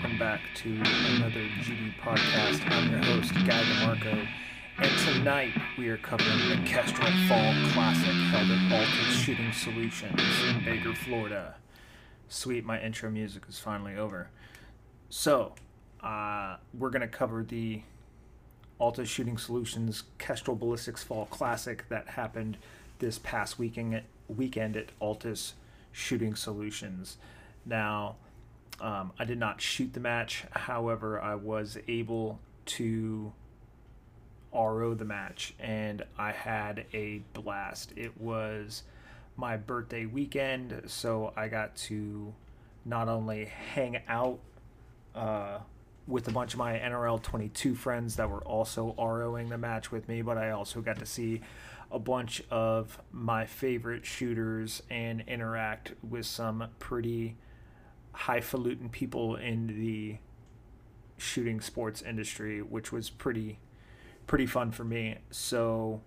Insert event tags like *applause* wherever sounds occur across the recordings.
welcome back to another GD podcast. I'm your host, Guy DeMarco, and tonight we are covering the Kestrel Fall Classic held at Altus Shooting Solutions in Baker, Florida. Sweet, my intro music is finally over. So, uh, we're going to cover the Altus Shooting Solutions Kestrel Ballistics Fall Classic that happened this past weekend, weekend at Altus Shooting Solutions. Now, um, I did not shoot the match. However, I was able to RO the match, and I had a blast. It was my birthday weekend, so I got to not only hang out uh, with a bunch of my NRL 22 friends that were also ROing the match with me, but I also got to see a bunch of my favorite shooters and interact with some pretty highfalutin people in the shooting sports industry, which was pretty pretty fun for me. So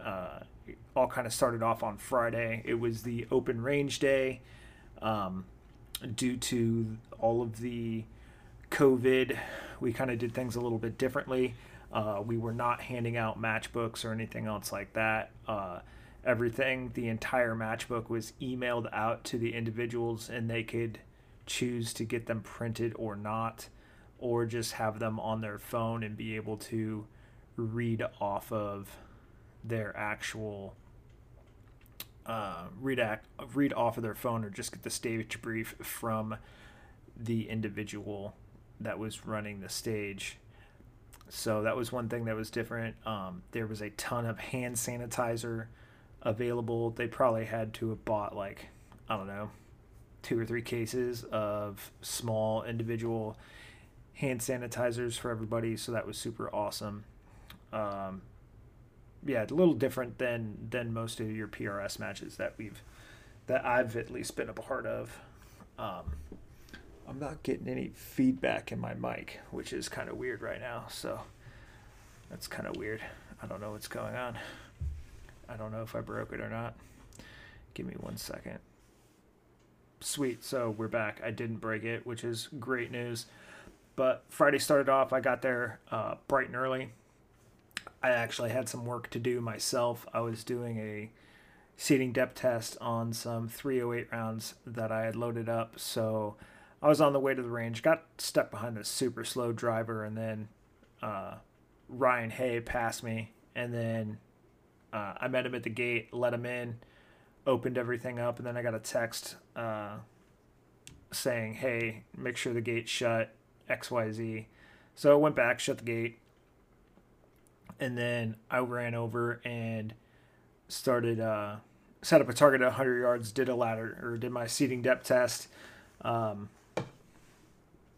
uh, all kind of started off on Friday. It was the open range day. Um, due to all of the COVID, we kind of did things a little bit differently. Uh, we were not handing out matchbooks or anything else like that. Uh, everything, the entire matchbook was emailed out to the individuals, and they could choose to get them printed or not, or just have them on their phone and be able to read off of their actual uh, read act, read off of their phone or just get the stage brief from the individual that was running the stage. So that was one thing that was different. Um, there was a ton of hand sanitizer available. They probably had to have bought like I don't know two or three cases of small individual hand sanitizers for everybody. So that was super awesome. Um, yeah, a little different than than most of your PRS matches that we've that I've at least been a part of. Um, I'm not getting any feedback in my mic, which is kind of weird right now. So that's kind of weird. I don't know what's going on. I don't know if I broke it or not. Give me one second. Sweet. So we're back. I didn't break it, which is great news. But Friday started off. I got there uh, bright and early. I actually had some work to do myself. I was doing a seating depth test on some 308 rounds that I had loaded up. So I was on the way to the range, got stuck behind a super slow driver, and then uh, Ryan Hay passed me. And then uh, I met him at the gate, let him in, opened everything up, and then I got a text uh, saying, hey, make sure the gate's shut, XYZ. So I went back, shut the gate, and then I ran over and started uh, set up a target at 100 yards, did a ladder or did my seating depth test. Um,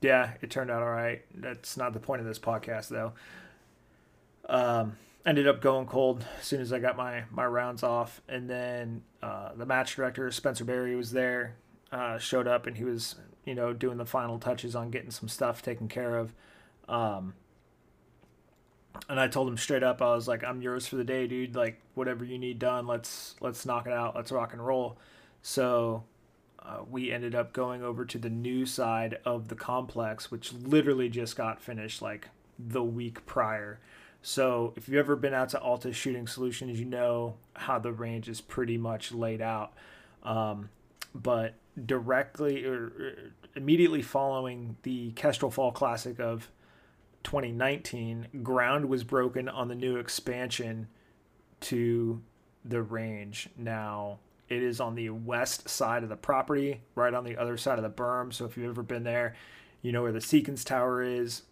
yeah, it turned out all right. That's not the point of this podcast though. Um, ended up going cold as soon as I got my my rounds off, and then uh, the match director Spencer Berry was there, uh, showed up, and he was you know doing the final touches on getting some stuff taken care of. Um, and I told him straight up, I was like, "I'm yours for the day, dude. Like whatever you need done, let's let's knock it out. Let's rock and roll." So uh, we ended up going over to the new side of the complex, which literally just got finished like the week prior. So if you've ever been out to Altus Shooting Solutions, you know how the range is pretty much laid out. Um, but directly or immediately following the Kestrel Fall Classic of 2019, ground was broken on the new expansion to the range. Now it is on the west side of the property, right on the other side of the berm. So if you've ever been there, you know where the Seekins Tower is.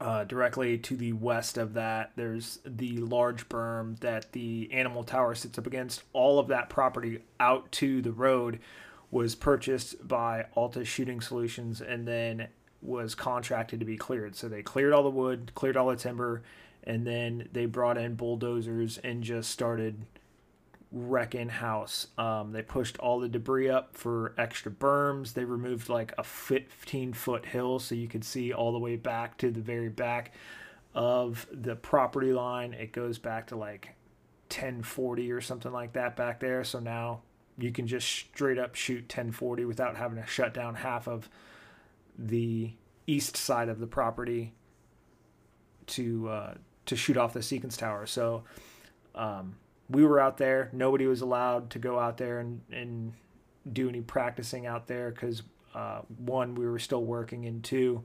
Uh, directly to the west of that, there's the large berm that the animal tower sits up against. All of that property out to the road was purchased by Altus Shooting Solutions and then was contracted to be cleared. So they cleared all the wood, cleared all the timber, and then they brought in bulldozers and just started wrecking house. Um, they pushed all the debris up for extra berms. They removed like a 15 foot hill so you could see all the way back to the very back of the property line. It goes back to like 1040 or something like that back there. So now you can just straight up shoot 1040 without having to shut down half of the east side of the property to uh, to shoot off the Seekins tower. So um, we were out there. Nobody was allowed to go out there and, and do any practicing out there because uh, one, we were still working, and two,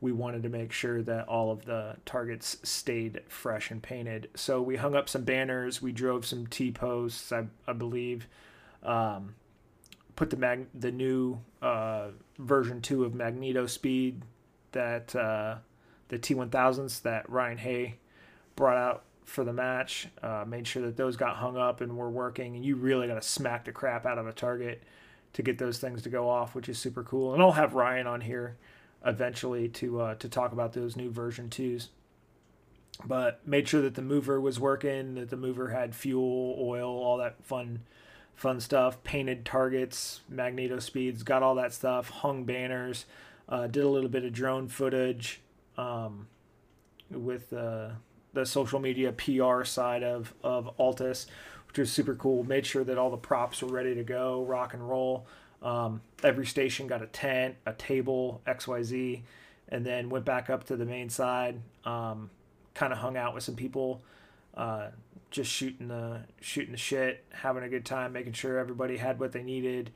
we wanted to make sure that all of the targets stayed fresh and painted. So we hung up some banners. We drove some T posts, I, I believe. Um, put the mag the new uh, version two of MagnetoSpeed that uh, the T1000s that Ryan Hay brought out for the match. Uh, made sure that those got hung up and were working. And you really got to smack the crap out of a target to get those things to go off, which is super cool. And I'll have Ryan on here eventually to uh, to talk about those new version twos. But made sure that the mover was working, that the mover had fuel, oil, all that fun fun stuff. Painted targets, MagnetoSpeeds, got all that stuff. Hung banners, uh, did a little bit of drone footage um, with uh, the social media PR side of of Altus, which was super cool. Made sure that all the props were ready to go, rock and roll. Um, every station got a tent, a table, XYZ, and then went back up to the main side. Um, kind of hung out with some people, uh, just shooting the shooting the shit, having a good time, making sure everybody had what they needed.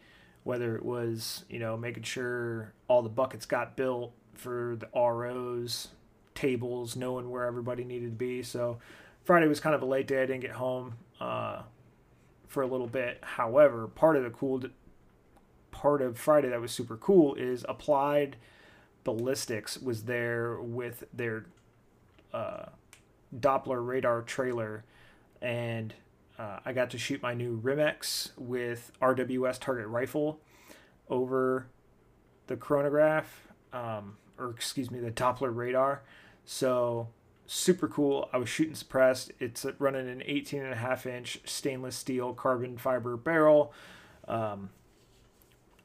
Whether it was you know making sure all the buckets got built for the ROs, tables, knowing where everybody needed to be. So Friday was kind of a late day. I didn't get home uh, for a little bit. However, part of the cool part of Friday that was super cool is Applied Ballistics was there with their uh, Doppler radar trailer, and uh, I got to shoot my new RimX with RWS target rifle over the chronograph, um, or excuse me, the Doppler radar. So super cool. I was shooting suppressed. It's running an 18 and a half inch stainless steel carbon fiber barrel. Um,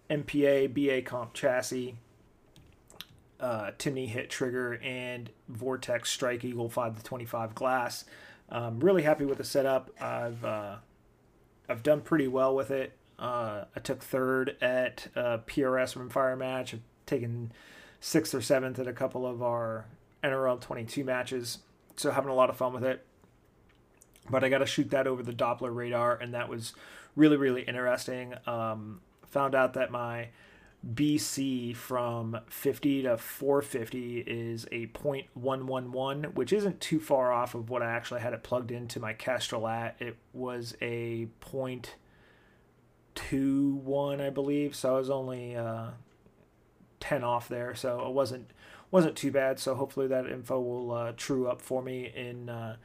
MPA BA comp chassis, uh, Timney hit trigger, and Vortex Strike Eagle 5 to 25 glass. Um, really happy with the setup. I've uh, I've done pretty well with it. Uh, I took third at a PRS rimfire match. I've taken sixth or seventh at a couple of our NRL 22 matches. So having a lot of fun with it. But I got to shoot that over the Doppler radar, and that was really really interesting. Um, found out that my BC from 50 to 450 is a 0.111, which isn't too far off of what I actually had it plugged into my Kestrel at. It was a 0.21, I believe, so I was only uh, 10 off there, so it wasn't wasn't too bad. So hopefully that info will uh, true up for me in uh,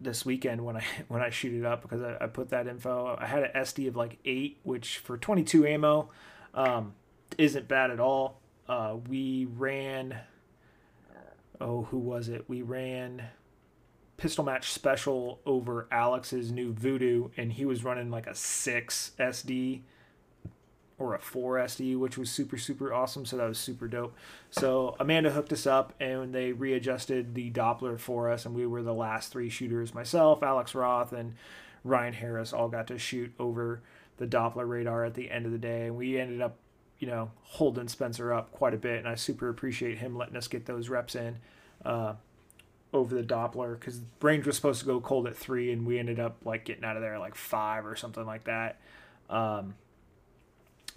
this weekend when I *laughs* when I shoot it up because I, I, put that info. I had an SD of like eight, which for 22 ammo um, isn't bad at all. Uh, we ran. Oh, who was it? We ran pistol match special over Alex's new Vudoo, and he was running like a six SD or a 4 SD, which was super, super awesome. So that was super dope. So Amanda hooked us up and they readjusted the Doppler for us, and we were the last three shooters myself, Alex Roth, and Ryan Harris all got to shoot over the Doppler radar at the end of the day. And we ended up, you know, holding Spencer up quite a bit. And I super appreciate him letting us get those reps in. Uh, over the Doppler because range was supposed to go cold at three, and we ended up like getting out of there like five or something like that. Um,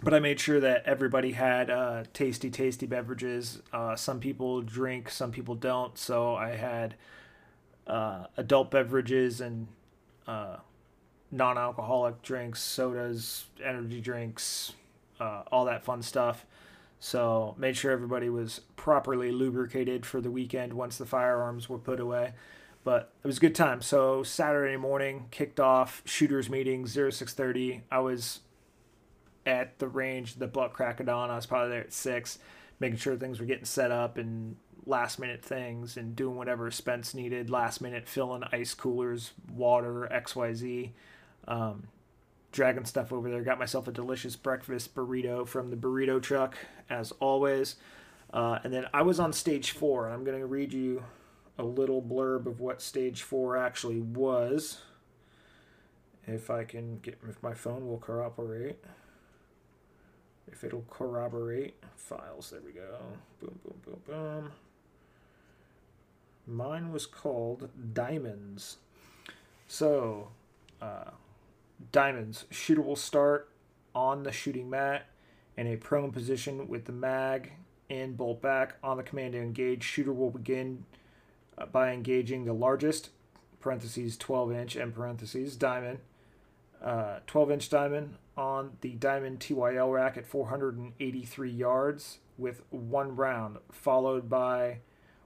but I made sure that everybody had uh, tasty, tasty beverages. Uh, some people drink, some people don't. So I had uh, adult beverages and uh, non alcoholic drinks, sodas, energy drinks, uh, all that fun stuff. So made sure everybody was properly lubricated for the weekend once the firearms were put away. But it was a good time. So Saturday morning kicked off shooters meeting 0630. I was at the range, the butt crack of dawn. I was probably there at six, making sure things were getting set up and last minute things and doing whatever Spence needed, last minute filling ice coolers, water, XYZ. Um, dragging stuff over there. Got myself a delicious breakfast burrito from the burrito truck, as always. Uh, and then I was on stage four, and I'm going to read you a little blurb of what stage four actually was. if I can get if my phone will corroborate. If it'll corroborate files, there we go. Boom, boom, boom, boom. Mine was called Diamonds. So, uh, Diamonds. Shooter will start on the shooting mat in a prone position with the mag and bolt back on the command to engage. Shooter will begin uh, by engaging the largest parentheses 12 inch and parentheses diamond uh, 12 inch diamond on the diamond TYL rack at 483 yards with one round, followed by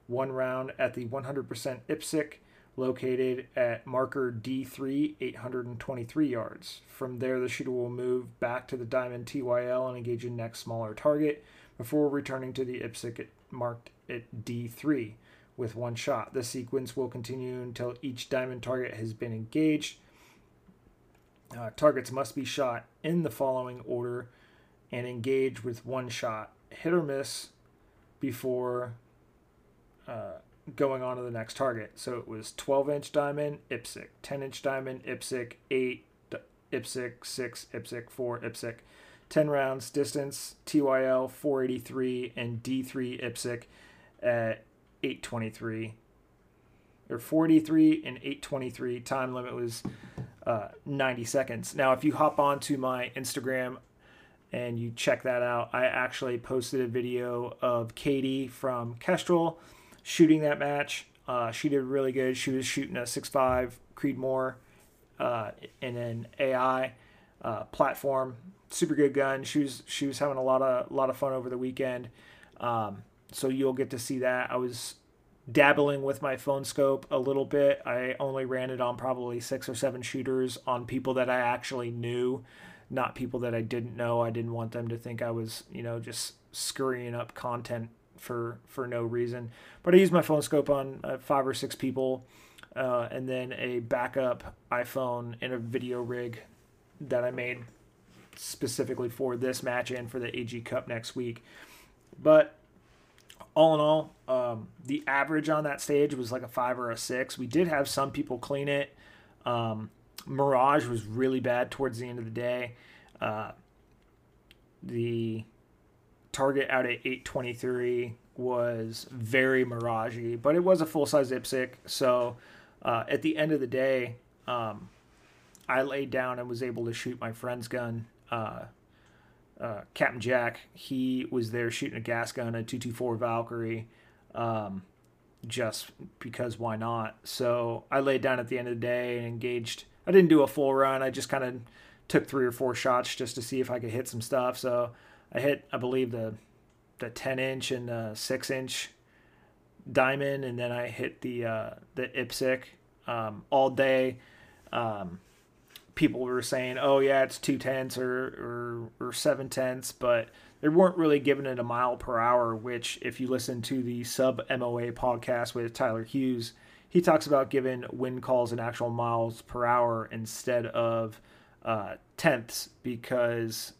one round at the 100% IPSC located at marker D3, 823 yards. From there, the shooter will move back to the diamond TYL and engage a next smaller target before returning to the IPSC marked at D3 with one shot. The sequence will continue until each diamond target has been engaged. Uh, targets must be shot in the following order and engage with one shot, hit or miss, before uh, going on to the next target. So it was 12 inch diamond, IPSC, 10 inch diamond, IPSC, 8, IPSC, 6, IPSC, 4, IPSC. 10 rounds, distance, TYL 483, and D3 IPSC at 823. Or 43 and 823. Time limit was uh, 90 seconds. Now, if you hop onto my Instagram and you check that out, I actually posted a video of Katie from Kestrel shooting that match. Uh, she did really good. She was shooting a 6.5 Creedmoor uh, in an AI uh, platform. Super good gun. She was she was having a lot of lot of fun over the weekend. Um, so you'll get to see that. I was dabbling with my phone scope a little bit. I only ran it on probably six or seven shooters on people that I actually knew, not people that I didn't know. I didn't want them to think I was, you know, just scurrying up content for for no reason. But I used my phone scope on uh, five or six people, uh, and then a backup iPhone and a video rig that I made specifically for this match and for the AG Cup next week. But all in all, um, the average on that stage was like a five or a six. We did have some people clean it. Um, Mirage was really bad towards the end of the day. Uh, the target out at 823 was very miragey, but it was a full size IPSC. So uh, at the end of the day, um, I laid down and was able to shoot my friend's gun. Uh, uh, Captain Jack, he was there shooting a gas gun, a 224 Valkyrie, um, just because why not? So I laid down at the end of the day and engaged. I didn't do a full run. I just kind of took three or four shots just to see if I could hit some stuff. So I hit, I believe, the the 10 inch and the 6 inch diamond, and then I hit the uh, the IPSC um, all day. Um, people were saying, "Oh yeah, it's two tenths or, or or seven tenths," but they weren't really giving it a mile per hour. Which, if you listen to the sub MOA podcast with Tyler Hughes, he talks about giving wind calls in actual miles per hour instead of uh, tenths because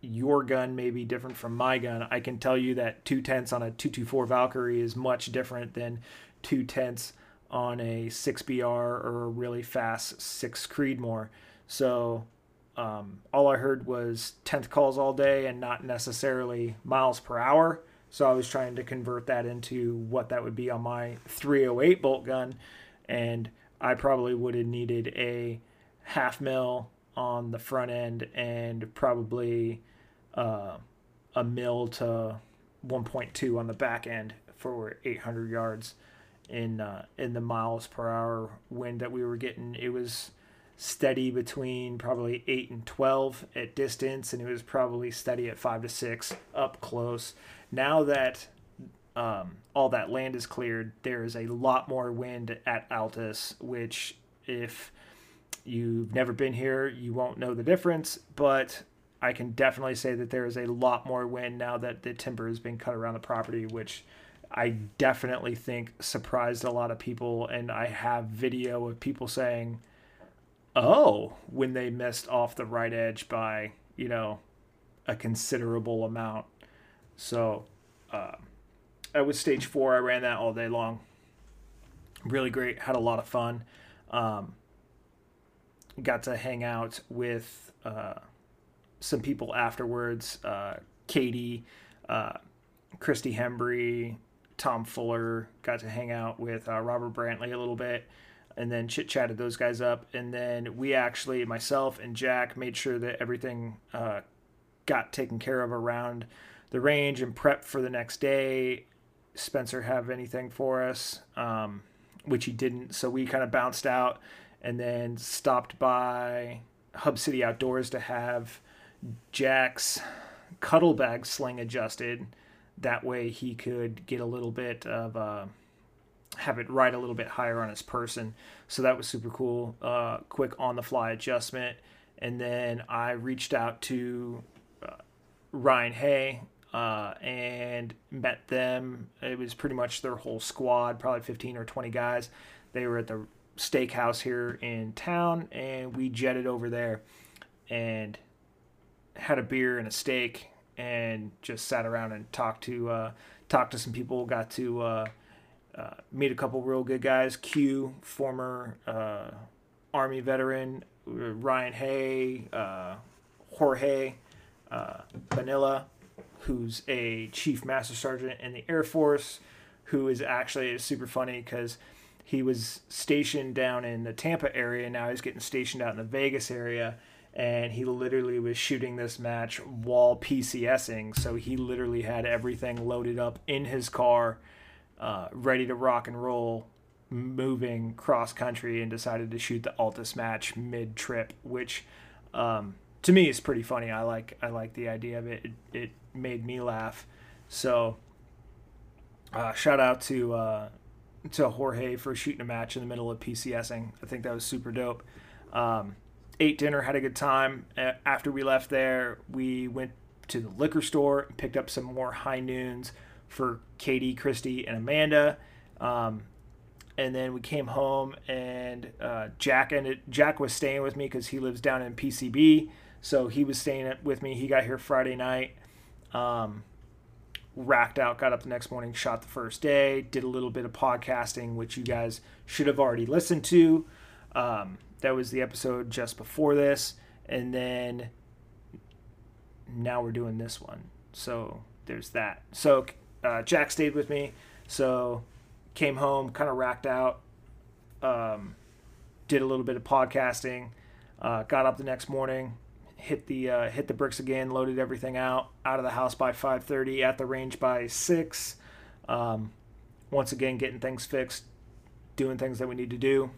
your gun may be different from my gun. I can tell you that two tenths on a 224 Valkyrie is much different than two tenths on a 6BR or a really fast 6 Creedmoor. So um, all I heard was 10th calls all day and not necessarily miles per hour. So I was trying to convert that into what that would be on my 308 bolt gun. And I probably would have needed a half mil on the front end and probably uh, a mil to 1.2 on the back end for 800 yards in uh, in the miles per hour wind that we were getting. It was steady between probably 8 and 12 at distance, and it was probably steady at 5 to 6 up close. Now that um, all that land is cleared, there is a lot more wind at Altus, which, if you've never been here, you won't know the difference, but I can definitely say that there is a lot more wind now that the timber has been cut around the property, which I definitely think surprised a lot of people. And I have video of people saying, oh, when they missed off the right edge by, you know, a considerable amount. So uh, I was stage four. I ran that all day long. Really great. Had a lot of fun. Um, got to hang out with uh, some people afterwards. Uh, Katie, uh, Christy Hembry, Tom Fuller. Got to hang out with uh, Robert Brantley a little bit, and then chit chatted those guys up. And then we actually, myself and Jack, made sure that everything uh, got taken care of around the range and prep for the next day. Spencer have anything for us, um, which he didn't. So we kind of bounced out and then stopped by Hub City Outdoors to have Jack's cuddle bag sling adjusted. That way he could get a little bit of uh, have it ride a little bit higher on his person. So that was super cool. Uh, quick on the fly adjustment. And then I reached out to uh, Ryan Hay uh, and met them. It was pretty much their whole squad, probably 15 or 20 guys. They were at the steakhouse here in town, and we jetted over there and had a beer and a steak and just sat around and talked to uh, talked to some people. Got to uh, uh, meet a couple real good guys. Q, former uh, Army veteran, Ryan Hay, uh, Jorge uh, Vanilla, who's a chief master sergeant in the Air Force, who is actually super funny because he was stationed down in the Tampa area. Now he's getting stationed out in the Vegas area. And he literally was shooting this match while PCSing. So he literally had everything loaded up in his car, uh, ready to rock and roll, moving cross country, and decided to shoot the Altus match mid trip, which um, to me is pretty funny. I like I like the idea of it. It, it made me laugh. So uh, shout out to uh, to Jorge for shooting a match in the middle of PCSing. I think that was super dope. Um, ate dinner, had a good time. After we left there, we went to the liquor store and picked up some more high noons for Katie, Christy, and Amanda. Um, and then we came home, and uh, Jack ended. Jack was staying with me because he lives down in PCB, so he was staying with me. He got here Friday night. Um, racked out, got up the next morning, shot the first day, did a little bit of podcasting, which you guys should have already listened to. Um, that was the episode just before this. And then now we're doing this one. So there's that. So uh, Jack stayed with me. So came home, kind of racked out, um, did a little bit of podcasting, uh, got up the next morning, hit the uh, hit the bricks again, loaded everything out, out of the house by 5:30, at the range by six. Um, once again, getting things fixed, doing things that we need to do.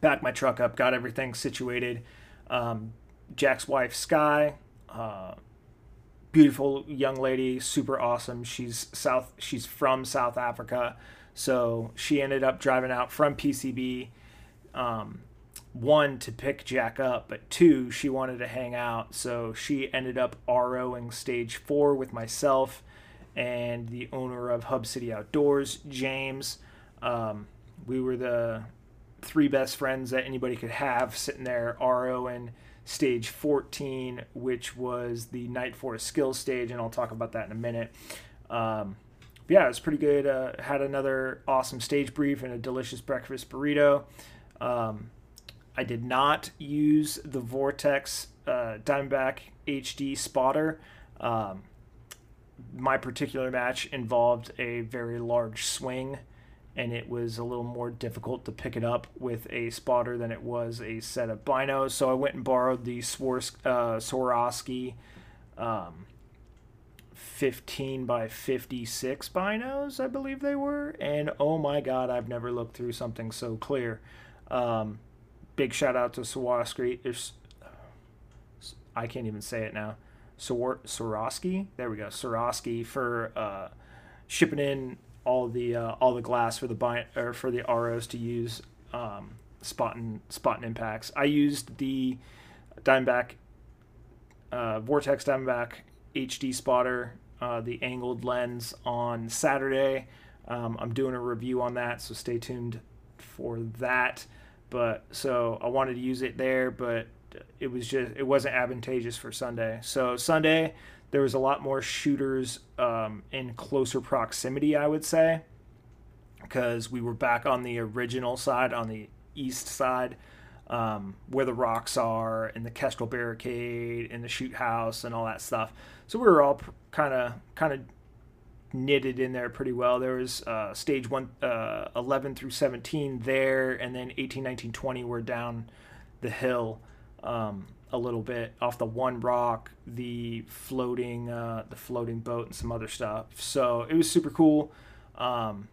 Back my truck up, got everything situated. Um, Jack's wife Sky, uh, beautiful young lady, super awesome. She's south. She's from South Africa, so she ended up driving out from PCB. Um, one to pick Jack up, but two, she wanted to hang out. So she ended up ROing stage four with myself and the owner of Hub City Outdoors, James. Um, we were the three best friends that anybody could have sitting there ROing stage 14, which was the Night Forest skill stage, and I'll talk about that in a minute. Um, yeah, it was pretty good. Uh, had another awesome stage brief and a delicious breakfast burrito. Um, I did not use the Vortex uh, Diamondback HD spotter. Um, my particular match involved a very large swing, and it was a little more difficult to pick it up with a spotter than it was a set of binos. So I went and borrowed the Swars- uh, Swarovski um, 15 by 56 binos, I believe they were. And oh my god, I've never looked through something so clear. Um, big shout out to Swarovski. There's, I can't even say it now. Swarovski. There we go. Swarovski for uh, shipping in all the uh, all the glass for the buy, or for the ROs to use um, spotting spotting impacts. I used the Diamondback uh, Vortex Diamondback HD spotter, uh, the angled lens on Saturday. Um, I'm doing a review on that, so stay tuned for that. But so I wanted to use it there, but it was just it wasn't advantageous for Sunday. So Sunday there was a lot more shooters um, in closer proximity, I would say, because we were back on the original side, on the east side um, where the rocks are and the Kestrel barricade and the shoot house and all that stuff. So we were all kind of kind of knitted in there pretty well. There was uh, stage one, uh, 11 through 17 there, and then 18, 19, 20 were down the hill um, a little bit off the one rock, the floating, uh, the floating boat, and some other stuff. So it was super cool. Um,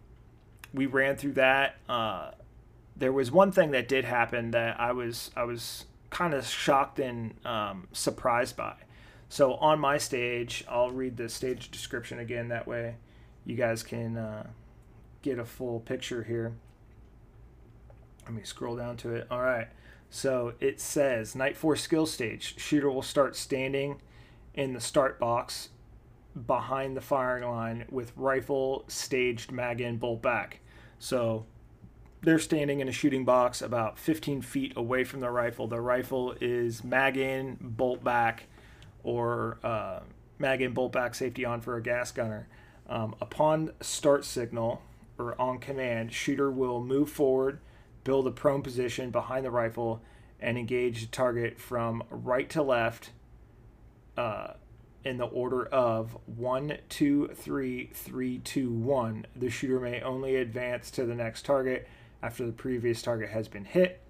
we ran through that. Uh, there was one thing that did happen that I was I was kind of shocked and um, surprised by. So on my stage, I'll read the stage description again. That way, you guys can uh, get a full picture here. Let me scroll down to it. All right. So it says Night 4 skill stage. Shooter will start standing in the start box behind the firing line with rifle staged mag in bolt back. So they're standing in a shooting box about 15 feet away from the rifle. The rifle is mag in, bolt back, or uh, mag in, bolt back, safety on for a gas gunner. Um, upon start signal or on command, shooter will move forward, build a prone position behind the rifle, and engage the target from right to left uh, in the order of one, two, three, three, two, one. The shooter may only advance to the next target after the previous target has been hit.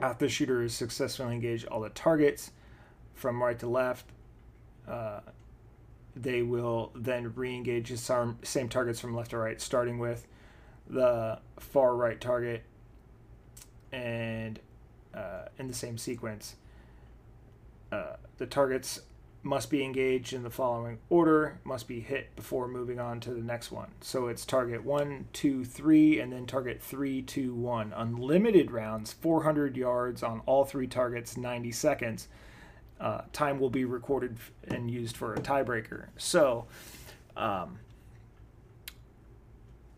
After the shooter has successfully engaged all the targets from right to left, uh, they will then re-engage the same targets from left to right, starting with the far right target and uh, in the same sequence. Uh, the targets must be engaged in the following order, must be hit before moving on to the next one. So it's target one, two, three, and then target three, two, one. Unlimited rounds, 400 yards on all three targets, 90 seconds. Uh, time will be recorded and used for a tiebreaker. So, um,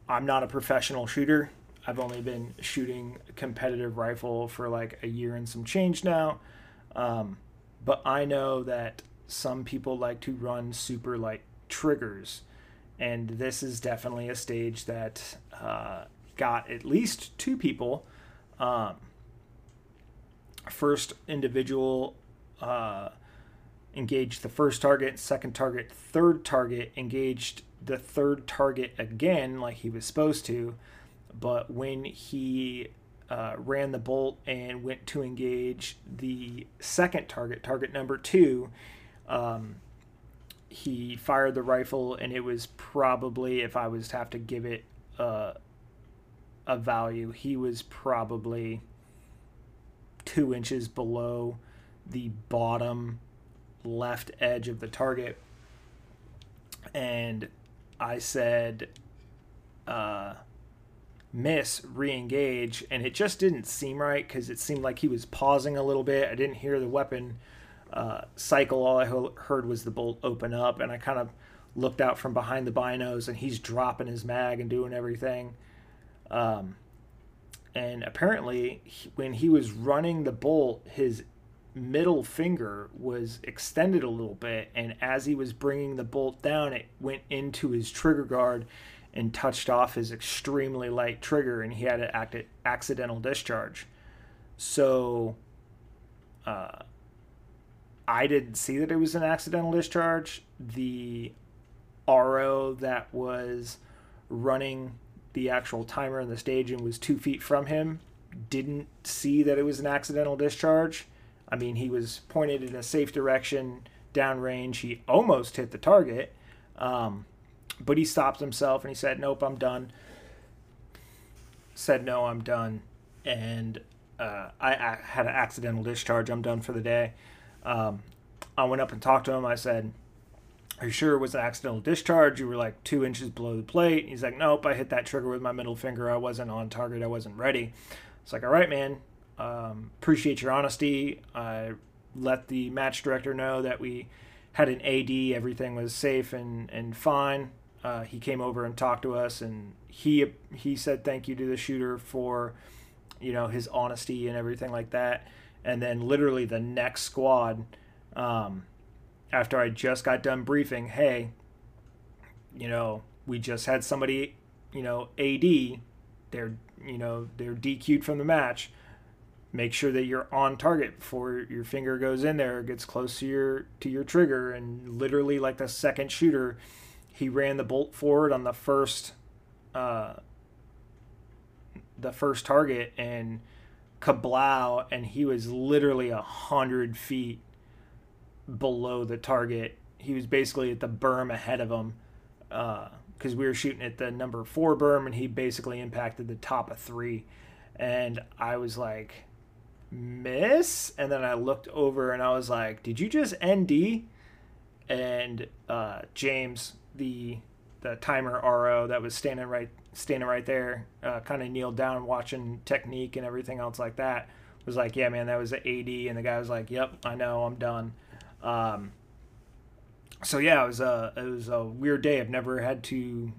I'm not a professional shooter. I've only been shooting competitive rifle for like a year and some change now. Um, but I know that some people like to run super like triggers. And this is definitely a stage that uh, got at least two people. Um, first individual uh, engaged the first target second target third target engaged the third target again like he was supposed to but when he uh, ran the bolt and went to engage the second target target number two um, he fired the rifle, and it was probably, if I was to have to give it a, a value, he was probably two inches below the bottom left edge of the target. And I said, uh, miss, re engage. And it just didn't seem right because it seemed like he was pausing a little bit. I didn't hear the weapon uh, cycle, all I heard was the bolt open up, and I kind of looked out from behind the binos, and he's dropping his mag and doing everything. Um, and apparently, he, when he was running the bolt, his middle finger was extended a little bit, and as he was bringing the bolt down, it went into his trigger guard and touched off his extremely light trigger, and he had an accidental discharge. So, uh, I didn't see that it was an accidental discharge. The RO that was running the actual timer in the stage and was two feet from him. Didn't see that it was an accidental discharge. I mean, he was pointed in a safe direction, downrange. He almost hit the target, um, but he stopped himself and he said, "Nope, I'm done." Said, "No, I'm done," and uh, I, I had an accidental discharge. I'm done for the day. Um, I went up and talked to him. I said, Are you sure it was an accidental discharge? You were like two inches below the plate. He's like, Nope, I hit that trigger with my middle finger. I wasn't on target. I wasn't ready. It's like, All right, man. Um, appreciate your honesty. I let the match director know that we had an AD. Everything was safe and, and fine. Uh, he came over and talked to us, and he he said thank you to the shooter for, you know, his honesty and everything like that. And then literally the next squad um, after i just got done briefing hey you know we just had somebody you know ad they're you know they're dq'd from the match. Make sure that you're on target before your finger goes in there, gets close to your to your trigger, and literally like the second shooter, he ran the bolt forward on the first, uh, the first target and kablow, and he was literally a hundred feet below the target. He was basically at the berm ahead of him because uh, we were shooting at the number four berm, and he basically impacted the top of three. And I was like, miss? And then I looked over and I was like, did you just ND? And uh, James, the the timer RO that was standing right standing right there, uh, kind of kneeled down watching technique and everything else like that. Was like, yeah, man, that was the AD, and the guy was like, yep, I know, I'm done. Um, so yeah, it was a it was a weird day. I've never had to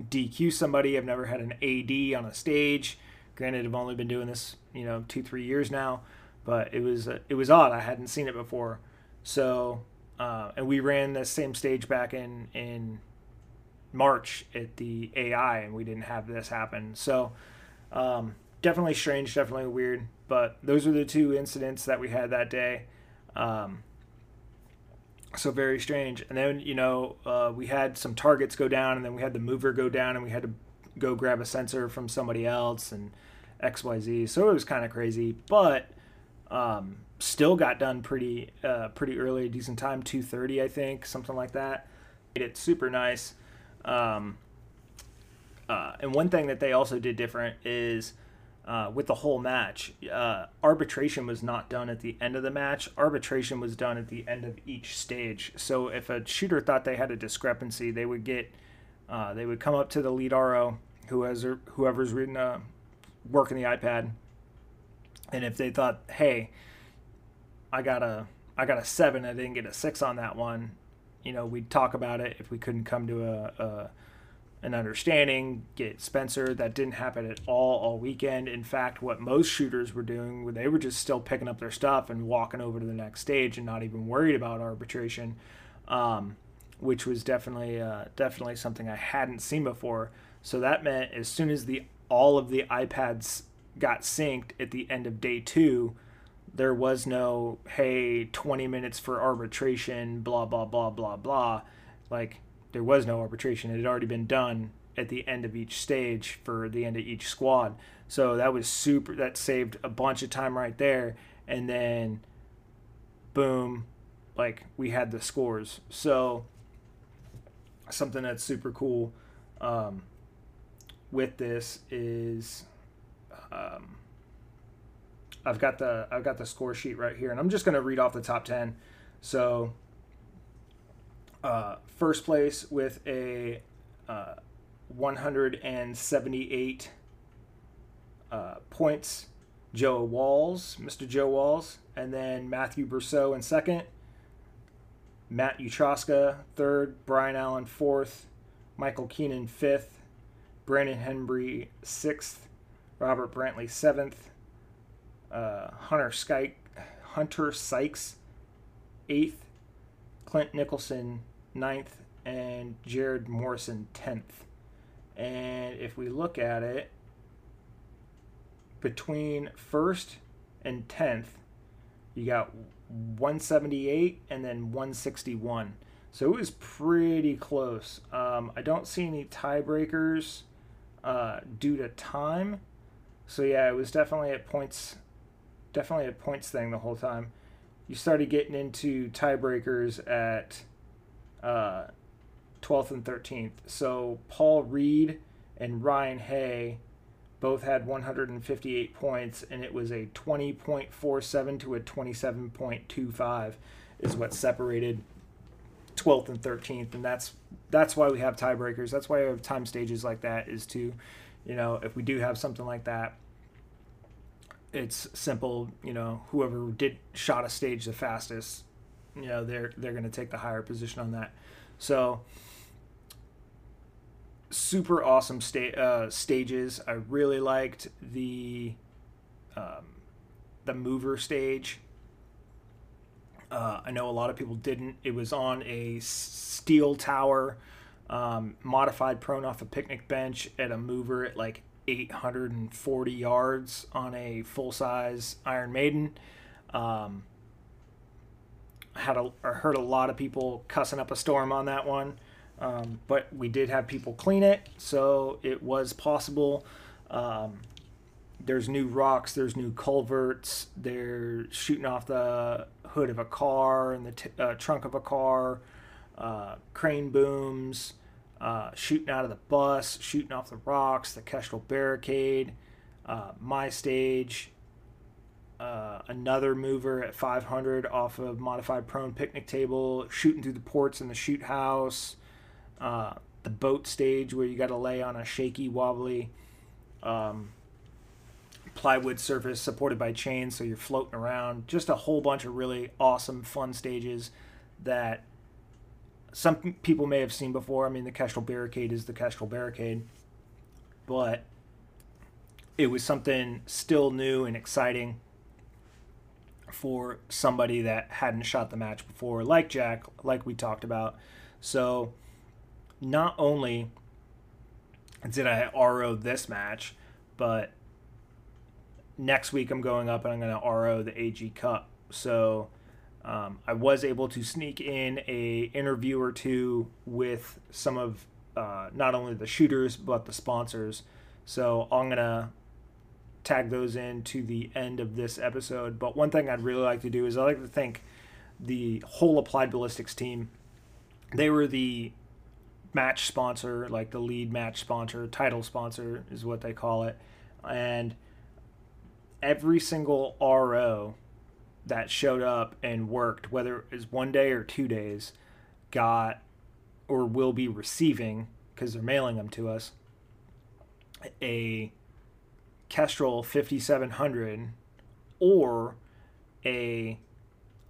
DQ somebody. I've never had an AD on a stage. Granted, I've only been doing this, you know, two three years now, but it was it was odd. I hadn't seen it before. So, uh, and we ran the same stage back in in March at the AI, and we didn't have this happen. So, um, definitely strange, definitely weird. But those are the two incidents that we had that day. Um, so very strange. And then you know uh, we had some targets go down, and then we had the mover go down, and we had to go grab a sensor from somebody else, and X Y Z. So it was kind of crazy, but um, still got done pretty uh, pretty early, decent time, two thirty I think, something like that. Made it super nice. Um, uh, and one thing that they also did different is uh, with the whole match, uh, arbitration was not done at the end of the match. Arbitration was done at the end of each stage. So if a shooter thought they had a discrepancy, they would get uh, they would come up to the lead RO, who has or whoever's reading uh, working the iPad, and if they thought, hey, I got a I got a seven, I didn't get a six on that one, you know, we'd talk about it if we couldn't come to a, a an understanding, get Spencer. That didn't happen at all all weekend. In fact, what most shooters were doing, they were just still picking up their stuff and walking over to the next stage and not even worried about arbitration, um, which was definitely uh, definitely something I hadn't seen before. So that meant as soon as the all of the iPads got synced at the end of day two, there was no hey 20 minutes for arbitration, blah blah blah blah blah. Like there was no arbitration. It had already been done at the end of each stage for the end of each squad. So that was super. That saved a bunch of time right there. And then, boom, like we had the scores. So something that's super cool um, with this is. Um, I've got the I've got the score sheet right here, and I'm just going to read off the top ten. So uh, first place with a uh, 178 uh, points, Joe Walls, Mr. Joe Walls, and then Matthew Brousseau in second, Matt Utroska third, Brian Allen fourth, Michael Keenan fifth, Brandon Henry sixth, Robert Brantley seventh, uh, Hunter Skyke, Hunter Sykes eighth, Clint Nicholson ninth, and Jared Morrison 10th. And if we look at it, between first and 10th, you got 178 and then 161. So it was pretty close. Um, I don't see any tiebreakers uh, due to time. So yeah, it was definitely at points, definitely a points thing the whole time. You started getting into tiebreakers at uh, 12th and 13th. So Paul Reed and Ryan Hay both had 158 points, and it was a 20.47 to a 27.25 is what separated 12th and 13th, and that's that's why we have tiebreakers. That's why we have time stages like that is to, you know, if we do have something like that, it's simple. You know, whoever did shot a stage the fastest you know they're they're going to take the higher position on that. So super awesome sta- uh, stages. I really liked the um, the mover stage. Uh, I know a lot of people didn't. It was on a steel tower, um, modified prone off a picnic bench at a mover at like 840 yards on a full size Iron Maiden. Um, had a I heard a lot of people cussing up a storm on that one, um, but we did have people clean it, so it was possible. Um, there's new rocks, there's new culverts. They're shooting off the hood of a car and the t- uh, trunk of a car, uh, crane booms, uh, shooting out of the bus, shooting off the rocks, the Kestrel barricade, uh, my stage, uh, another mover at 500 off of modified prone picnic table, shooting through the ports in the shoot house, uh, the boat stage where you got to lay on a shaky, wobbly um, plywood surface supported by chains, so you're floating around. Just a whole bunch of really awesome, fun stages that some people may have seen before. I mean, the Kestrel Barricade is the Kestrel Barricade, but it was something still new and exciting for somebody that hadn't shot the match before, like Jack, like we talked about. So, not only did I RO this match, but next week I'm going up and I'm going to RO the AG Cup. So, um, I was able to sneak in a interview or two with some of uh, not only the shooters but the sponsors. So I'm gonna tag those in to the end of this episode. But one thing I'd really like to do is I like to thank the whole Applied Ballistics team. They were the match sponsor, like the lead match sponsor, title sponsor is what they call it. And every single RO that showed up and worked, whether it was one day or two days, got or will be receiving, because they're mailing them to us, a Kestrel 5700 or a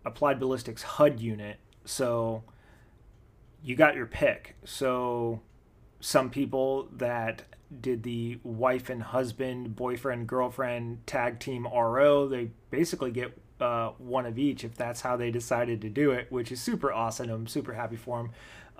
applied ballistics HUD unit. So you got your pick. So some people that did the wife and husband, boyfriend, girlfriend tag team RO, they basically get uh, one of each if that's how they decided to do it, which is super awesome. I'm super happy for them.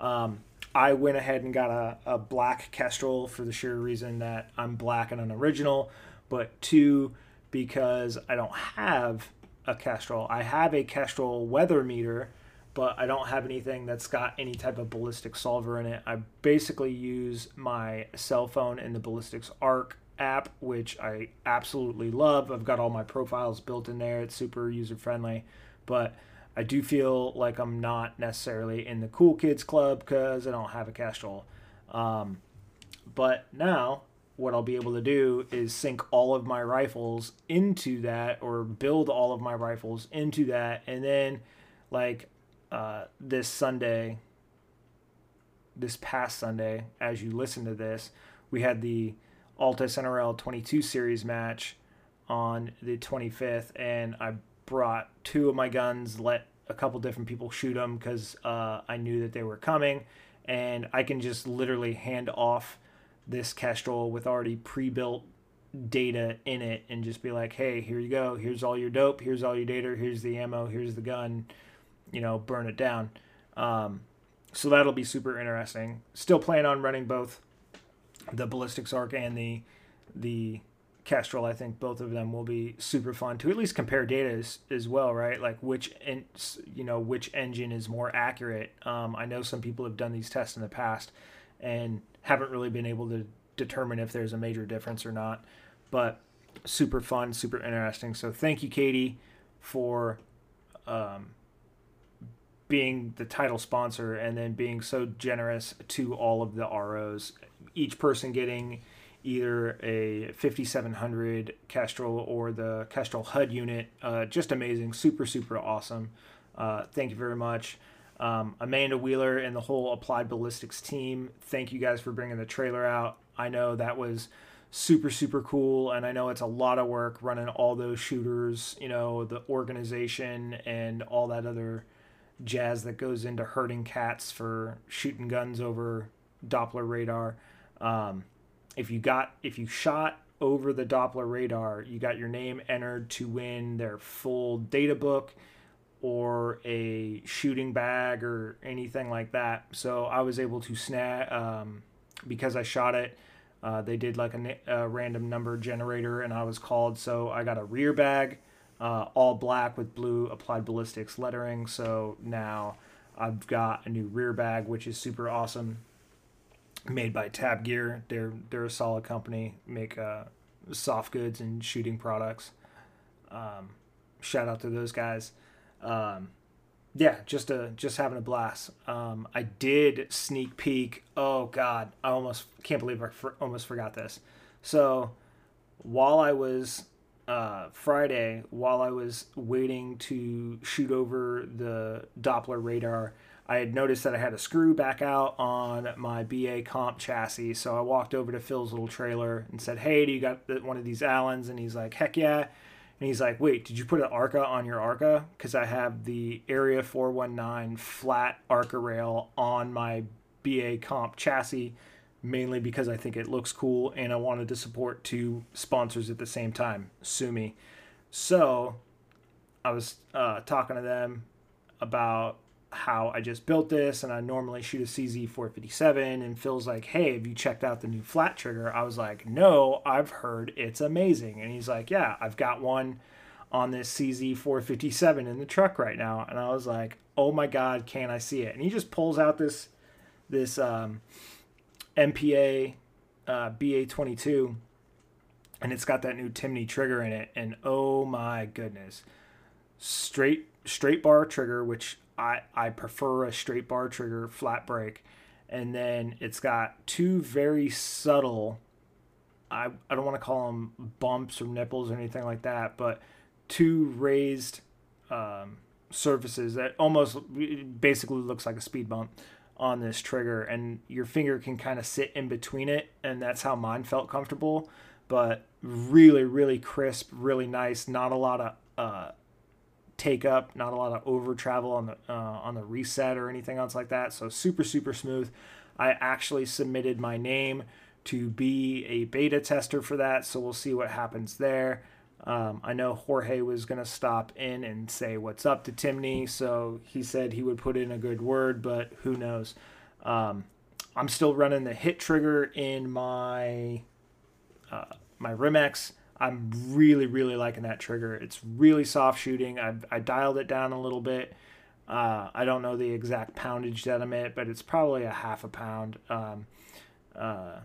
Um, I went ahead and got a, a black Kestrel for the sheer reason that I'm black and an original, but two, because I don't have a Kestrel. I have a Kestrel weather meter, but I don't have anything that's got any type of ballistic solver in it. I basically use my cell phone and the ballistics arc app, which I absolutely love. I've got all my profiles built in there. It's super user friendly, but I do feel like I'm not necessarily in the cool kids club because I don't have a Kestrel. Um, but now what I'll be able to do is sync all of my rifles into that or build all of my rifles into that. And then like uh, this Sunday, this past Sunday, as you listen to this, we had the Altus NRL 22 series match on the 25th, and I brought two of my guns, let a couple different people shoot them because uh, I knew that they were coming, and I can just literally hand off this Kestrel with already pre-built data in it and just be like, hey, here you go. Here's all your dope. Here's all your data. Here's the ammo. Here's the gun. You know, burn it down. Um, so that'll be super interesting. Still plan on running both the ballistics arc and the the Kestrel, I think both of them will be super fun to at least compare data as, as well, right? Like which en- you know which engine is more accurate. Um, I know some people have done these tests in the past and haven't really been able to determine if there's a major difference or not. But super fun, super interesting. So thank you, Katie, for um, being the title sponsor and then being so generous to all of the ROs each person getting either a 5700 Kestrel or the Kestrel HUD unit. Uh, just amazing, super, super awesome. Uh, thank you very much. Um, Amanda Wheeler and the whole Applied Ballistics team, thank you guys for bringing the trailer out. I know that was super, super cool, and I know it's a lot of work running all those shooters, you know, the organization and all that other jazz that goes into herding cats for shooting guns over Doppler radar. Um, if you got if you shot over the Doppler radar, you got your name entered to win their full data book or a shooting bag or anything like that. So I was able to snag um, because I shot it. Uh, they did like a, a, random number generator, and I was called. So I got a rear bag, uh, all black with blue applied ballistics lettering. So now I've got a new rear bag, which is super awesome. Made by Tab Gear. They're they're a solid company. Make uh, soft goods and shooting products. Um, shout out to those guys. Um, yeah, just a just having a blast. Um, I did sneak peek. Oh God, I almost can't believe I for, almost forgot this. So while I was uh, Friday, while I was waiting to shoot over the Doppler radar, I had noticed that I had a screw back out on my BA comp chassis. So I walked over to Phil's little trailer and said, "Hey, do you got one of these Allens?" And he's like, "Heck yeah." And he's like, wait, did you put an ARCA on your ARCA? Because I have the Area 419 flat ARCA rail on my BA comp chassis, mainly because I think it looks cool and I wanted to support two sponsors at the same time, sue me. So I was uh, talking to them about how I just built this and I normally shoot a CZ457 and Phil's like, "Hey, have you checked out the new flat trigger?" I was like, "No, I've heard it's amazing." And he's like, "Yeah, I've got one on this CZ457 in the truck right now." And I was like, "Oh my god, can I see it?" And he just pulls out this this um, MPA uh, BA22 and it's got that new Timney trigger in it and oh my goodness. Straight straight bar trigger which I I prefer a straight bar trigger flat break, and then it's got two very subtle. I I don't want to call them bumps or nipples or anything like that, but two raised um, surfaces that almost basically looks like a speed bump on this trigger and your finger can kind of sit in between it and that's how mine felt comfortable but really really crisp really nice not a lot of uh, take up, not a lot of over travel on the uh, on the reset or anything else like that. So super super smooth. I actually submitted my name to be a beta tester for that, so we'll see what happens there. Um, I know Jorge was going to stop in and say what's up to Timney, so he said he would put in a good word, but who knows. Um, I'm still running the hit trigger in my uh, my RimX. I'm really, really liking that trigger. It's really soft shooting. I, I dialed it down a little bit. Uh, I don't know the exact poundage that I'm at, but it's probably a half a pound, um, uh,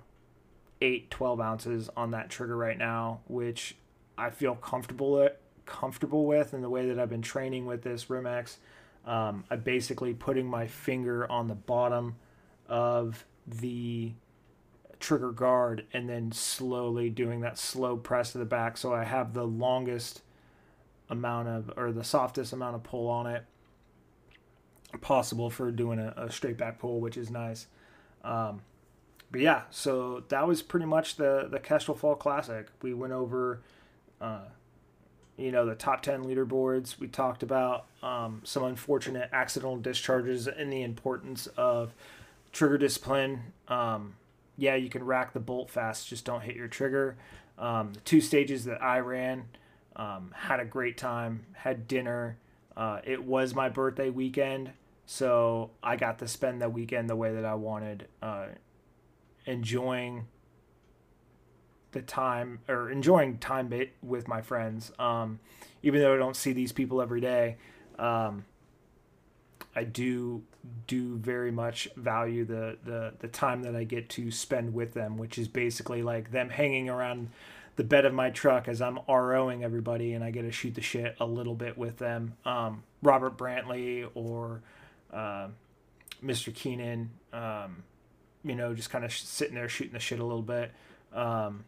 8, 12 ounces on that trigger right now, which I feel comfortable comfortable with in the way that I've been training with this RimX. Um, I'm basically putting my finger on the bottom of the trigger guard and then slowly doing that slow press to the back. So I have the longest amount of or the softest amount of pull on it possible for doing a, a straight back pull which is nice. Um, but yeah so that was pretty much the the Kestrel Fall Classic. We went over uh, you know the top 10 leaderboards. We talked about um, some unfortunate accidental discharges and the importance of trigger discipline. Um, yeah, you can rack the bolt fast, just don't hit your trigger. Um, the two stages that I ran, um, had a great time, had dinner. Uh, it was my birthday weekend, so I got to spend the weekend the way that I wanted, uh, enjoying the time or enjoying time bit with my friends. Um, even though I don't see these people every day, um, I do do very much value the, the the time that I get to spend with them, which is basically like them hanging around the bed of my truck as I'm ROing everybody, and I get to shoot the shit a little bit with them. Um, Robert Brantley or uh, Mr. Keenan, um, you know, just kind of sh- sitting there shooting the shit a little bit. Um,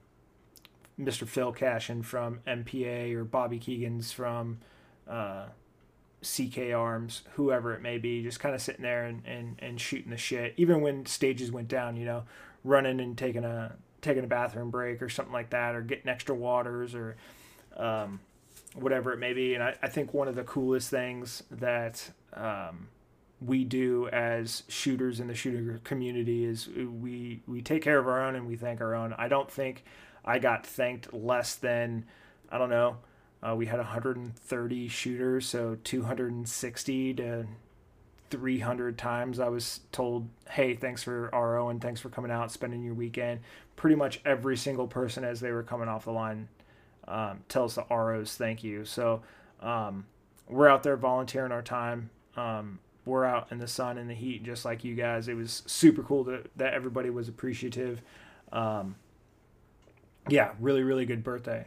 Mr. Phil Cashin from MPA or Bobby Keegan's from uh, CK Arms, whoever it may be, just kind of sitting there and, and, and shooting the shit. Even when stages went down, you know, running and taking a taking a bathroom break or something like that, or getting extra waters or um, whatever it may be. And I, I think one of the coolest things that um, we do as shooters in the shooter community is we we take care of our own and we thank our own. I don't think I got thanked less than I don't know uh, we had 130 shooters, so 260 to 300 times I was told, "Hey, thanks for RO and thanks for coming out, spending your weekend." Pretty much every single person as they were coming off the line um, tells the ROs thank you. So um, we're out there volunteering our time. Um, we're out in the sun and the heat just like you guys. It was super cool to, that everybody was appreciative. Um, yeah, really, really good birthday.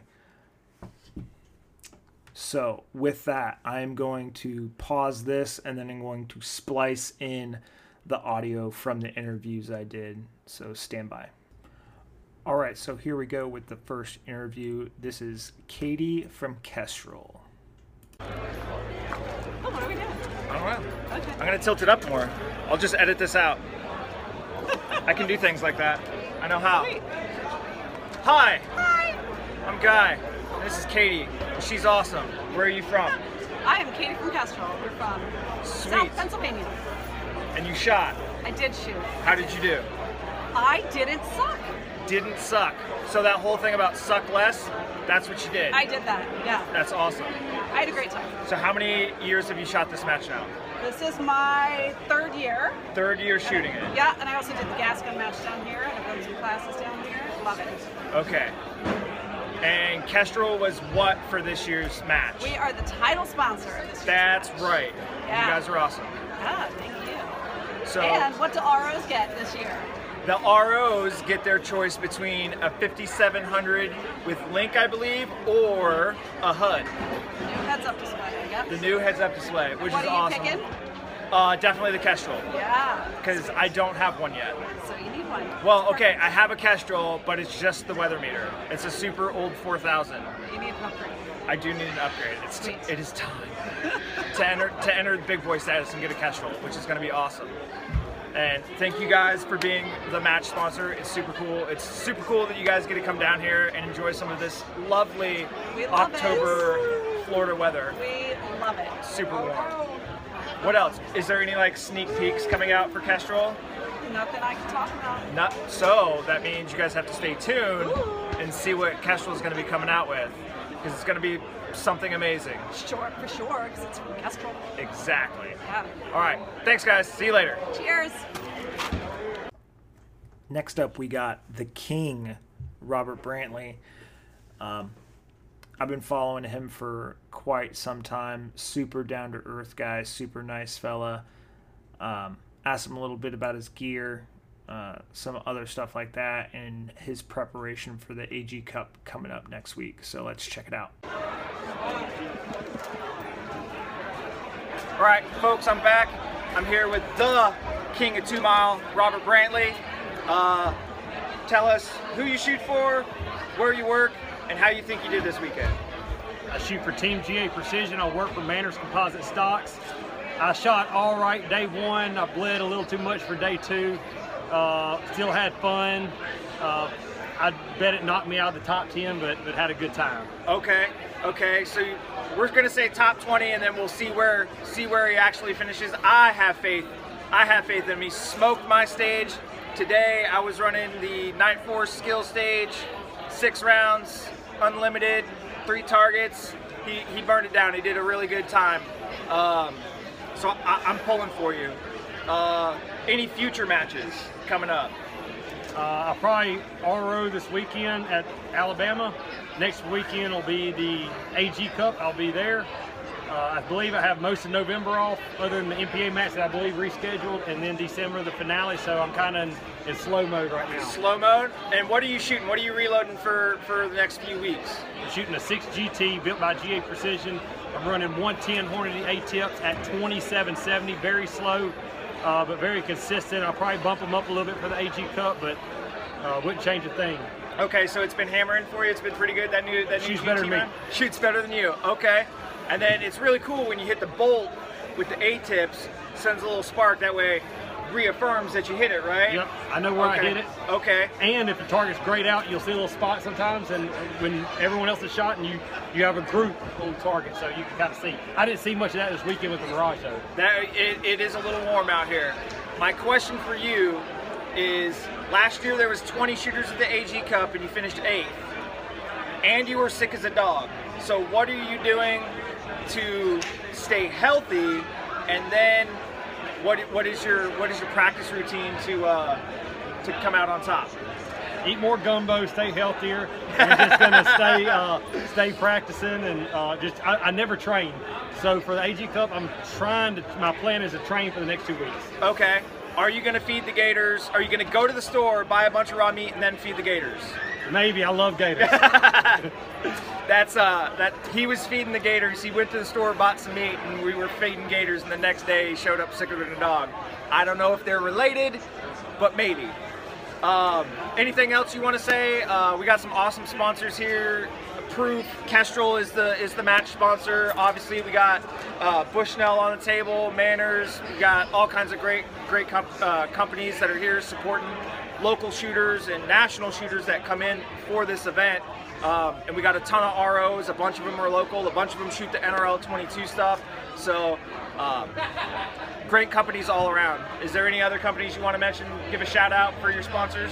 So, with that, I'm going to pause this and then I'm going to splice in the audio from the interviews I did. So, stand by. All right, so here we go with the first interview. This is Katie from Kestrel. Oh, what are we doing? I don't know. Okay. I'm going to tilt it up more. I'll just edit this out. I can do things like that. I know how. Sweet. Hi, Hi. I'm Guy. This is Katie. She's awesome. Where are you from? I am Katie from Kestrel. We're from Sweet. South Pennsylvania. And you shot. I did shoot. How did you do? I didn't suck. Didn't suck. So that whole thing about suck less, that's what you did. I did that. Yeah. That's awesome. I had a great time. So how many years have you shot this match now? This is my third year. Third year shooting it. Yeah, and I also did the gas gun match down here, and I've done some classes down here. Love it. Okay. And Kestrel was what for this year's match? We are the title sponsor of this. year's That's match. right. Yeah. You guys are awesome. Ah, thank you. So And what do ROs get this year? the ROs get their choice between a 5700 with Link, I believe, or a HUD. The New heads up display. Yep. The new heads-up display, which what is are you awesome. picking? Uh, definitely the Kestrel, Yeah. because I don't have one yet. So one. Well, okay, I have a Kestrel, but it's just the weather meter. It's a super old 4000. You need an upgrade. I do need an upgrade. It's Sweet. it is time to enter to enter the big boy status and get a Kestrel, which is going to be awesome. And thank you guys for being the match sponsor. It's super cool. It's super cool that you guys get to come down here and enjoy some of this lovely love October Florida weather. We love it. Super oh, warm. Oh. What else? Is there any like sneak peeks coming out for Kestrel? Nothing I can talk about. Not so. That means you guys have to stay tuned and see what Kestrel is going to be coming out with, because it's going to be something amazing. Sure, for sure, because it's from Kestrel. Exactly. Yeah. All right. Thanks, guys. See you later. Cheers. Next up, we got the King, Robert Brantley. Um, I've been following him for quite some time. Super down to earth guy, super nice fella. Um, asked him a little bit about his gear, uh, some other stuff like that, and his preparation for the AG Cup coming up next week. So let's check it out. All right, folks, I'm back. I'm here with the King of Two Mile, Robert Brantley. Uh, tell us who you shoot for, where you work, and how you think you did this weekend. I shoot for Team GA Precision. I work for Manners Composite Stocks. I shot all right day one. I bled a little too much for day two. Uh, still had fun. Uh, I bet it knocked me out of the top 10, but, but had a good time. Okay, okay. So we're gonna say top 20, and then we'll see where see where he actually finishes. I have faith. I have faith in me. Smoked my stage today. I was running the Nightforce skill stage, six rounds, unlimited, three targets. He he burned it down. He did a really good time. Um, so I, I'm pulling for you. Uh, any future matches coming up? Uh, I'll probably RO this weekend at Alabama. Next weekend will be the AG Cup. I'll be there. Uh, I believe I have most of November off, other than the MPA match that I believe rescheduled, and then December the finale. So I'm kind of in, in slow mode right now. Slow mode. And what are you shooting? What are you reloading for for the next few weeks? I'm shooting a 6 GT built by GA Precision. I'm running 110 Hornady A tips at 2770, very slow, uh, but very consistent. I'll probably bump them up a little bit for the AG Cup, but uh, wouldn't change a thing. Okay, so it's been hammering for you. It's been pretty good. That new that new Shoots GT better than me. Shoots better than you. Okay, and then it's really cool when you hit the bolt with the A tips. Sends a little spark. That way, reaffirms that you hit it right. Yep, I know where okay. I hit it. Okay. And if the target's grayed out, you'll see a little spot sometimes, and when everyone else is shot, and you you have a group on target, so you can kind of see. I didn't see much of that this weekend with the Mirage though. That it, it is a little warm out here. My question for you is: Last year there was 20 shooters at the AG Cup, and you finished eighth, and you were sick as a dog. So what are you doing to stay healthy, and then what what is your what is your practice routine to uh, to come out on top? Eat more gumbo, stay healthier. We're just gonna stay uh, stay practicing and uh, just I, I never train. So for the AG Cup, I'm trying to. My plan is to train for the next two weeks. Okay. Are you going to feed the gators? Are you going to go to the store, buy a bunch of raw meat, and then feed the gators? Maybe I love gators. *laughs* That's uh that he was feeding the gators. He went to the store, bought some meat, and we were feeding gators. And the next day, he showed up sicker than a dog. I don't know if they're related, but maybe. Um, anything else you want to say? Uh, we got some awesome sponsors here. Proof, Kestrel is the is the match sponsor. Obviously, we got uh, Bushnell on the table, Manners. We got all kinds of great great uh, companies that are here supporting local shooters and national shooters that come in for this event. Um, and we got a ton of ROs. A bunch of them are local. A bunch of them shoot the NRL 22 stuff. So. Um, great companies all around. Is there any other companies you want to mention? Give a shout out for your sponsors.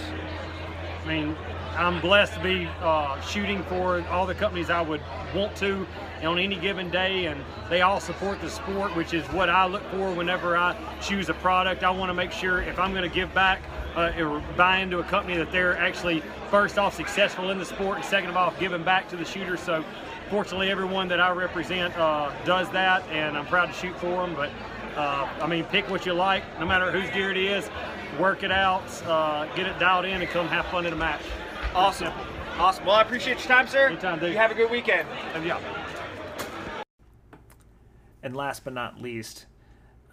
I mean, I'm blessed to be uh, shooting for all the companies I would want to on any given day, and they all support the sport, which is what I look for whenever I choose a product. I want to make sure if I'm going to give back uh, or buy into a company that they're actually first off successful in the sport, and second of all giving back to the shooters. So, fortunately, everyone that I represent uh, does that, and I'm proud to shoot for them. But uh, I mean, pick what you like, no matter whose gear it is. Work it out, uh, get it dialed in, and come have fun in a match. Awesome. Awesome. Well, I appreciate your time, sir. Anytime, dude. You have a good weekend. And yeah. And last but not least,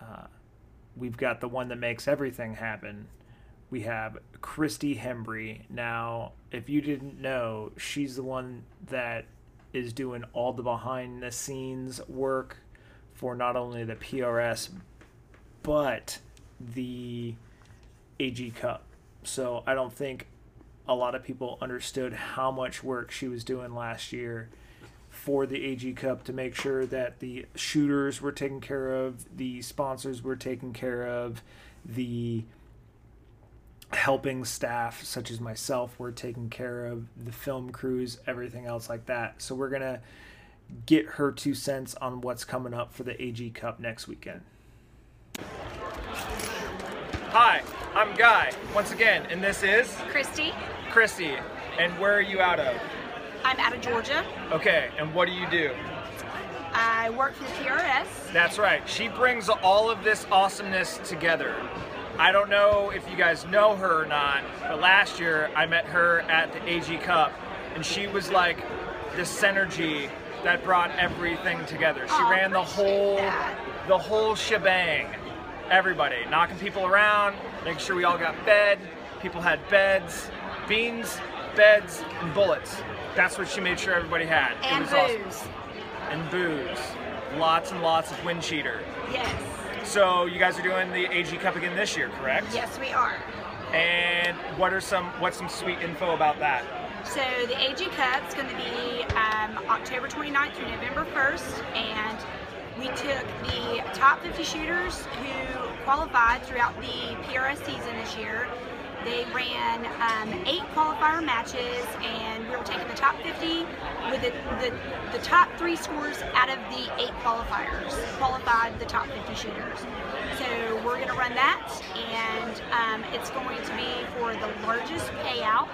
uh, we've got the one that makes everything happen. We have Christy Hembry. Now, if you didn't know, she's the one that is doing all the behind the scenes work for not only the PRS but the AG Cup. So I don't think a lot of people understood how much work she was doing last year for the AG Cup to make sure that the shooters were taken care of, the sponsors were taken care of, the helping staff such as myself were taking care of, the film crews, everything else like that. So we're going to get her two cents on what's coming up for the AG Cup next weekend. Hi, I'm Guy, once again, and this is Christy, Christy. And where are you out of? I'm out of Georgia. Okay, and what do you do? I work for the PRS. That's right. She brings all of this awesomeness together. I don't know if you guys know her or not, but last year I met her at the AG Cup, and she was like the synergy that brought everything together. She Oh, ran the whole that. the whole shebang. Everybody knocking people around, making sure we all got fed. People had beds, beans, beds, and bullets. That's what she made sure everybody had. And it was awesome. booze. And booze. Lots and lots of wind cheater. Yes. So you guys are doing the AG Cup again this year, correct? Yes, we are. And what are some what's some sweet info about that? So the AG Cup is going to be um, October 29th through November 1st, and we took the top 50 shooters who qualified throughout the PRS season this year. They ran um, eight qualifier matches, and we were taking the top 50 with the, the, the top three scores out of the eight qualifiers qualified the top 50 shooters. So we're going to run that, and um, it's going to be for the largest payout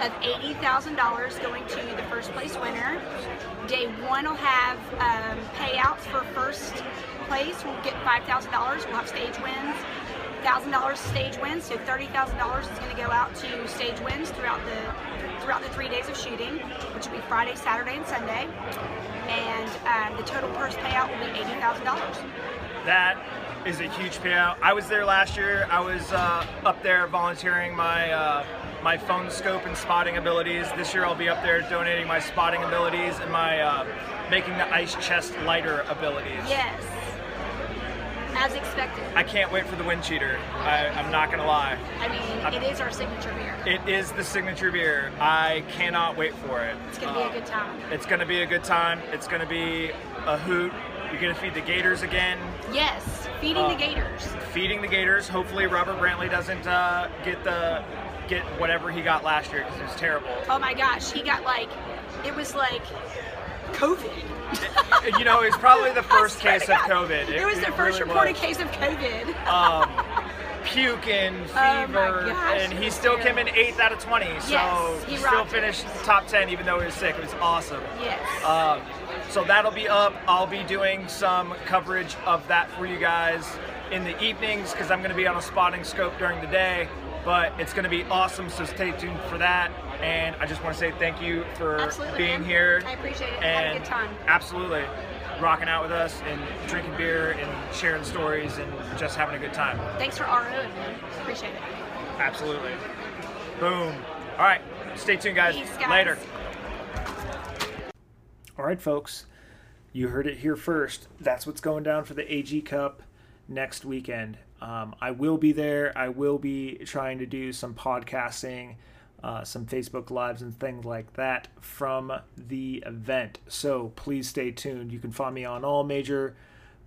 of $80,000 going to the first place winner. Day one will have um, payouts for first place. We'll get $5,000. We'll have stage wins. $1,000 stage wins, so $30,000 is going to go out to stage wins throughout the throughout the three days of shooting, which will be Friday, Saturday, and Sunday. And um, the total purse payout will be $80,000. That is a huge payout. I was there last year. I was uh, up there volunteering my uh, my phone scope and spotting abilities. This year I'll be up there donating my spotting abilities and my uh, making the ice chest lighter abilities. Yes, as expected. I can't wait for the wind cheater. I, I'm not gonna lie. I mean, it is our signature beer. It is the signature beer. I cannot wait for it. It's going to be a good time. It's gonna be a good time. It's gonna be a hoot. You're gonna feed the gators again. Yes, feeding Uh, the gators. feeding the Gators. Hopefully, Robert Brantley doesn't uh, get the get whatever he got last year because it was terrible. Oh my gosh, he got like, it was like COVID. you know, it's probably the *laughs* first case of COVID. It, was the first really reported was. case of COVID. Um, *laughs* puke and Oh fever, gosh, and he still came in eighth out of 20. So Yes, he still rocked it. finished top 10 even though he was sick. It was awesome. yes. Um, so that'll be up. I'll be doing some coverage of that for you guys in the evenings because I'm going to be on a spotting scope during the day. But it's going to be awesome, so stay tuned for that. And I just want to say thank you for Absolutely, being man. here. I appreciate it. Had a And good time. absolutely rocking out with us and drinking beer and sharing stories and just having a good time. Thanks for RO, man. Appreciate it. Absolutely. Boom. All right. Stay tuned, guys. Peace, guys. Later. All right, folks, you heard it here first. That's what's going down for the AG Cup next weekend. Um, I will be there. I will be trying to do some podcasting, uh, some Facebook Lives, and things like that from the event. So please stay tuned. You can find me on all major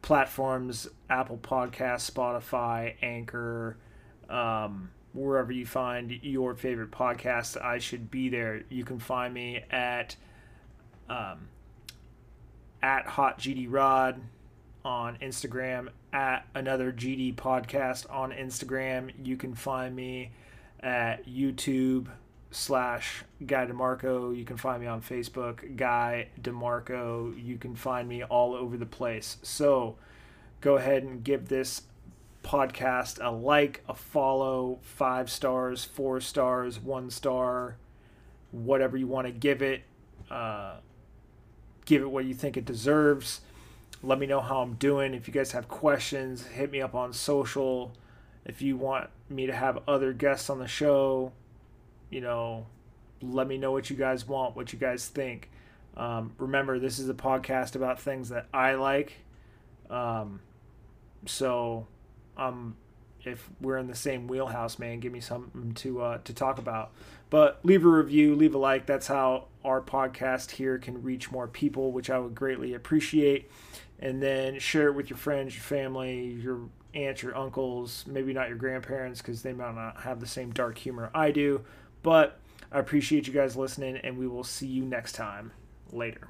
platforms Apple Podcasts, Spotify, Anchor, um, wherever you find your favorite podcast. I should be there. You can find me at um, at Hot GD Rod on Instagram, at another GD podcast on Instagram. You can find me at YouTube slash Guy DeMarco. You can find me on Facebook, Guy DeMarco. You can find me all over the place. So go ahead and give this podcast a like, a follow, five stars, four stars, one star, whatever you want to give it. Uh, give it what you think it deserves. Let me know how I'm doing. If you guys have questions, hit me up on social. If you want me to have other guests on the show, you know, let me know what you guys want, what you guys think. Um, remember, this is a podcast about things that I like. Um, so, um, if we're in the same wheelhouse, man, give me something to uh, to talk about. But leave a review, leave a like. That's how our podcast here can reach more people, which I would greatly appreciate. And then share it with your friends, your family, your aunts, your uncles, maybe not your grandparents because they might not have the same dark humor I do. But I appreciate you guys listening, and we will see you next time. Later.